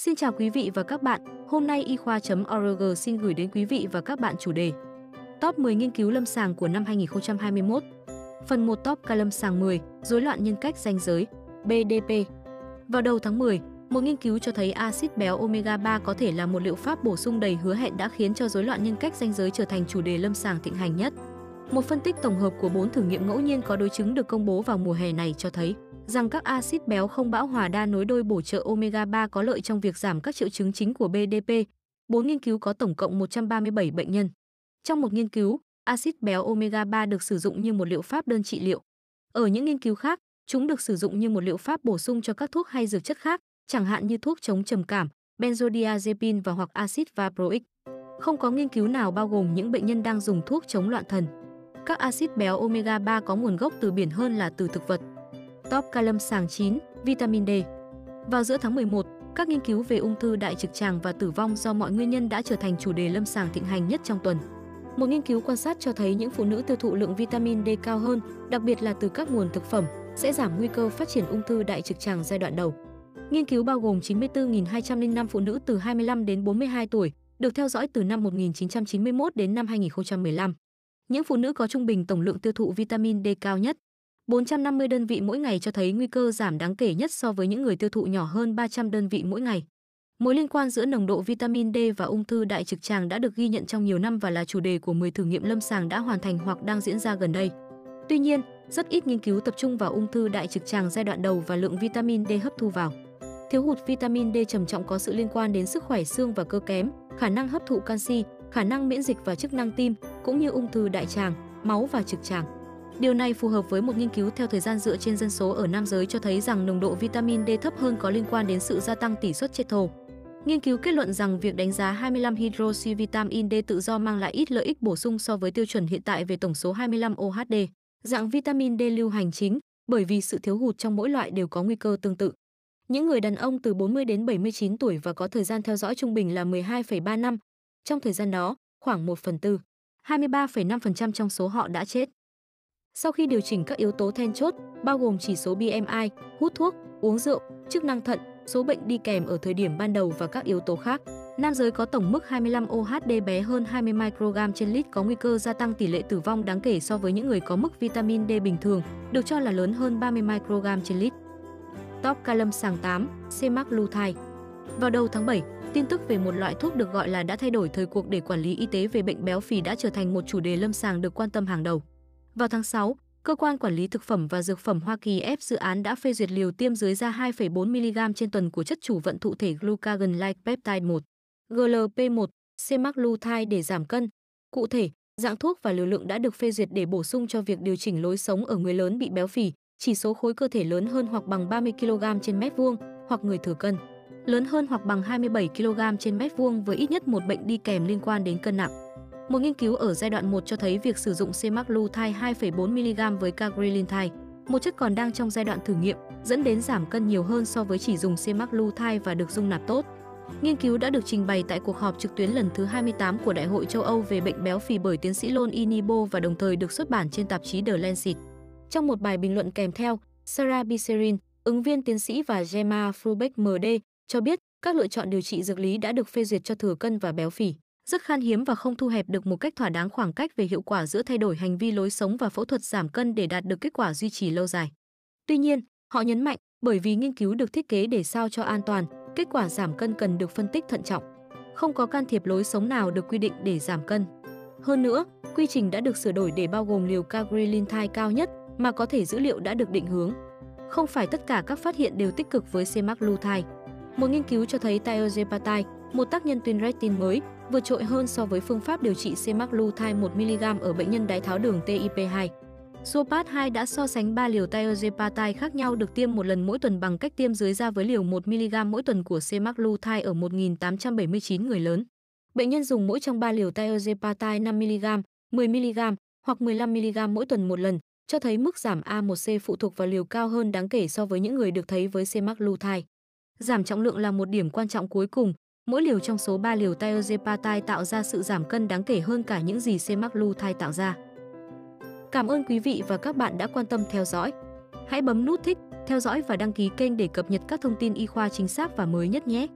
Xin chào quý vị và các bạn, hôm nay y khoa.org xin gửi đến quý vị và các bạn chủ đề Top 10 nghiên cứu lâm sàng của năm 2021 Phần 1 Top ca lâm sàng 10, rối loạn nhân cách danh giới, BDP Vào đầu tháng 10, một nghiên cứu cho thấy axit béo omega 3 có thể là một liệu pháp bổ sung đầy hứa hẹn đã khiến cho rối loạn nhân cách danh giới trở thành chủ đề lâm sàng thịnh hành nhất. Một phân tích tổng hợp của 4 thử nghiệm ngẫu nhiên có đối chứng được công bố vào mùa hè này cho thấy rằng các axit béo không bão hòa đa nối đôi bổ trợ omega 3 có lợi trong việc giảm các triệu chứng chính của BDP. 4 nghiên cứu có tổng cộng 137 bệnh nhân. Trong một nghiên cứu, axit béo omega 3 được sử dụng như một liệu pháp đơn trị liệu. Ở những nghiên cứu khác, chúng được sử dụng như một liệu pháp bổ sung cho các thuốc hay dược chất khác, chẳng hạn như thuốc chống trầm cảm, benzodiazepine và hoặc axit valproic. Không có nghiên cứu nào bao gồm những bệnh nhân đang dùng thuốc chống loạn thần. Các axit béo omega 3 có nguồn gốc từ biển hơn là từ thực vật. Top ca lâm sàng 9, vitamin D. Vào giữa tháng 11, các nghiên cứu về ung thư đại trực tràng và tử vong do mọi nguyên nhân đã trở thành chủ đề lâm sàng thịnh hành nhất trong tuần. Một nghiên cứu quan sát cho thấy những phụ nữ tiêu thụ lượng vitamin D cao hơn, đặc biệt là từ các nguồn thực phẩm, sẽ giảm nguy cơ phát triển ung thư đại trực tràng giai đoạn đầu. Nghiên cứu bao gồm 94.205 phụ nữ từ 25 đến 42 tuổi, được theo dõi từ năm 1991 đến năm 2015. Những phụ nữ có trung bình tổng lượng tiêu thụ vitamin D cao nhất. 450 đơn vị mỗi ngày cho thấy nguy cơ giảm đáng kể nhất so với những người tiêu thụ nhỏ hơn 300 đơn vị mỗi ngày. Mối liên quan giữa nồng độ vitamin D và ung thư đại trực tràng đã được ghi nhận trong nhiều năm và là chủ đề của 10 thử nghiệm lâm sàng đã hoàn thành hoặc đang diễn ra gần đây. Tuy nhiên, rất ít nghiên cứu tập trung vào ung thư đại trực tràng giai đoạn đầu và lượng vitamin D hấp thu vào. Thiếu hụt vitamin D trầm trọng có sự liên quan đến sức khỏe xương và cơ kém, khả năng hấp thụ canxi, khả năng miễn dịch và chức năng tim, cũng như ung thư đại tràng, máu và trực tràng. Điều này phù hợp với một nghiên cứu theo thời gian dựa trên dân số ở nam giới cho thấy rằng nồng độ vitamin D thấp hơn có liên quan đến sự gia tăng tỷ suất chết thổ. Nghiên cứu kết luận rằng việc đánh giá 25 hydroxy vitamin D tự do mang lại ít lợi ích bổ sung so với tiêu chuẩn hiện tại về tổng số 25 OHD, dạng vitamin D lưu hành chính, bởi vì sự thiếu hụt trong mỗi loại đều có nguy cơ tương tự. Những người đàn ông từ 40 đến 79 tuổi và có thời gian theo dõi trung bình là 12,3 năm. Trong thời gian đó, khoảng 1 phần tư, 23,5% trong số họ đã chết. Sau khi điều chỉnh các yếu tố then chốt, bao gồm chỉ số BMI, hút thuốc, uống rượu, chức năng thận, số bệnh đi kèm ở thời điểm ban đầu và các yếu tố khác, nam giới có tổng mức 25 OHD bé hơn 20 microgram trên lít có nguy cơ gia tăng tỷ lệ tử vong đáng kể so với những người có mức vitamin D bình thường, được cho là lớn hơn 30 microgram trên lít. Top Calum sàng 8, semaglutide. Vào đầu tháng 7, tin tức về một loại thuốc được gọi là đã thay đổi thời cuộc để quản lý y tế về bệnh béo phì đã trở thành một chủ đề lâm sàng được quan tâm hàng đầu. Vào tháng 6, Cơ quan Quản lý Thực phẩm và Dược phẩm Hoa Kỳ ép dự án đã phê duyệt liều tiêm dưới da 2,4 mg trên tuần của chất chủ vận thụ thể glucagon-like peptide 1, GLP-1, semaglutide để giảm cân. Cụ thể, dạng thuốc và liều lượng đã được phê duyệt để bổ sung cho việc điều chỉnh lối sống ở người lớn bị béo phì, chỉ số khối cơ thể lớn hơn hoặc bằng 30 kg trên mét vuông hoặc người thừa cân, lớn hơn hoặc bằng 27 kg trên mét vuông với ít nhất một bệnh đi kèm liên quan đến cân nặng. Một nghiên cứu ở giai đoạn 1 cho thấy việc sử dụng semaglutide 2,4 mg với cagrilintide, một chất còn đang trong giai đoạn thử nghiệm, dẫn đến giảm cân nhiều hơn so với chỉ dùng semaglutide và được dung nạp tốt. Nghiên cứu đã được trình bày tại cuộc họp trực tuyến lần thứ 28 của Đại hội châu Âu về bệnh béo phì bởi tiến sĩ Lon Inibo và đồng thời được xuất bản trên tạp chí The Lancet. Trong một bài bình luận kèm theo, Sarah Biserin, ứng viên tiến sĩ và Gemma Frubeck MD, cho biết các lựa chọn điều trị dược lý đã được phê duyệt cho thừa cân và béo phì. Rất khan hiếm và không thu hẹp được một cách thỏa đáng khoảng cách về hiệu quả giữa thay đổi hành vi lối sống và phẫu thuật giảm cân để đạt được kết quả duy trì lâu dài. Tuy nhiên, họ nhấn mạnh, bởi vì nghiên cứu được thiết kế để sao cho an toàn, kết quả giảm cân cần được phân tích thận trọng. Không có can thiệp lối sống nào được quy định để giảm cân. Hơn nữa, quy trình đã được sửa đổi để bao gồm liều cagrilintide cao nhất mà có thể dữ liệu đã được định hướng. Không phải tất cả các phát hiện đều tích cực với semaglutide. Một nghiên cứu cho thấy tirzepatide, một tác nhân tuyên retin mới, vượt trội hơn so với phương pháp điều trị semaglutide 1mg ở bệnh nhân đái tháo đường TIP2. Sopat 2 đã so sánh 3 liều tirzepatide khác nhau được tiêm một lần mỗi tuần bằng cách tiêm dưới da với liều 1mg mỗi tuần của semaglutide ở 1.879 người lớn. Bệnh nhân dùng mỗi trong 3 liều tirzepatide 5mg, 10mg hoặc 15mg mỗi tuần một lần, cho thấy mức giảm A1C phụ thuộc vào liều cao hơn đáng kể so với những người được thấy với semaglutide. Giảm trọng lượng là một điểm quan trọng cuối cùng. Mỗi liều trong số 3 liều tirzepatide tạo ra sự giảm cân đáng kể hơn cả những gì semaglutide tạo ra. Cảm ơn quý vị và các bạn đã quan tâm theo dõi. Hãy bấm nút thích, theo dõi và đăng ký kênh để cập nhật các thông tin y khoa chính xác và mới nhất nhé.